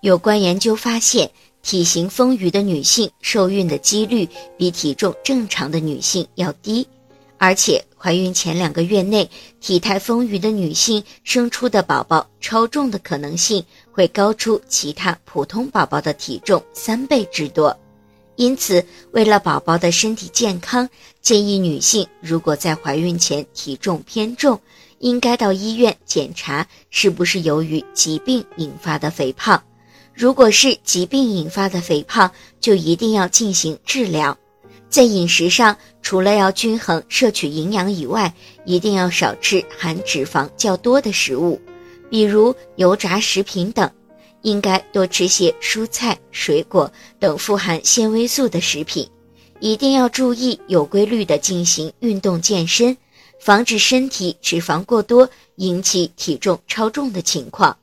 有关研究发现，体型丰腴的女性受孕的几率比体重正常的女性要低，而且怀孕前两个月内，体态丰腴的女性生出的宝宝超重的可能性会高出其他普通宝宝的体重三倍之多。因此，为了宝宝的身体健康，建议女性如果在怀孕前体重偏重，应该到医院检查是不是由于疾病引发的肥胖。如果是疾病引发的肥胖，就一定要进行治疗。在饮食上，除了要均衡摄取营养以外，一定要少吃含脂肪较多的食物，比如油炸食品等。应该多吃些蔬菜、水果等富含纤维素的食品。一定要注意有规律的进行运动健身，防止身体脂肪过多引起体重超重的情况。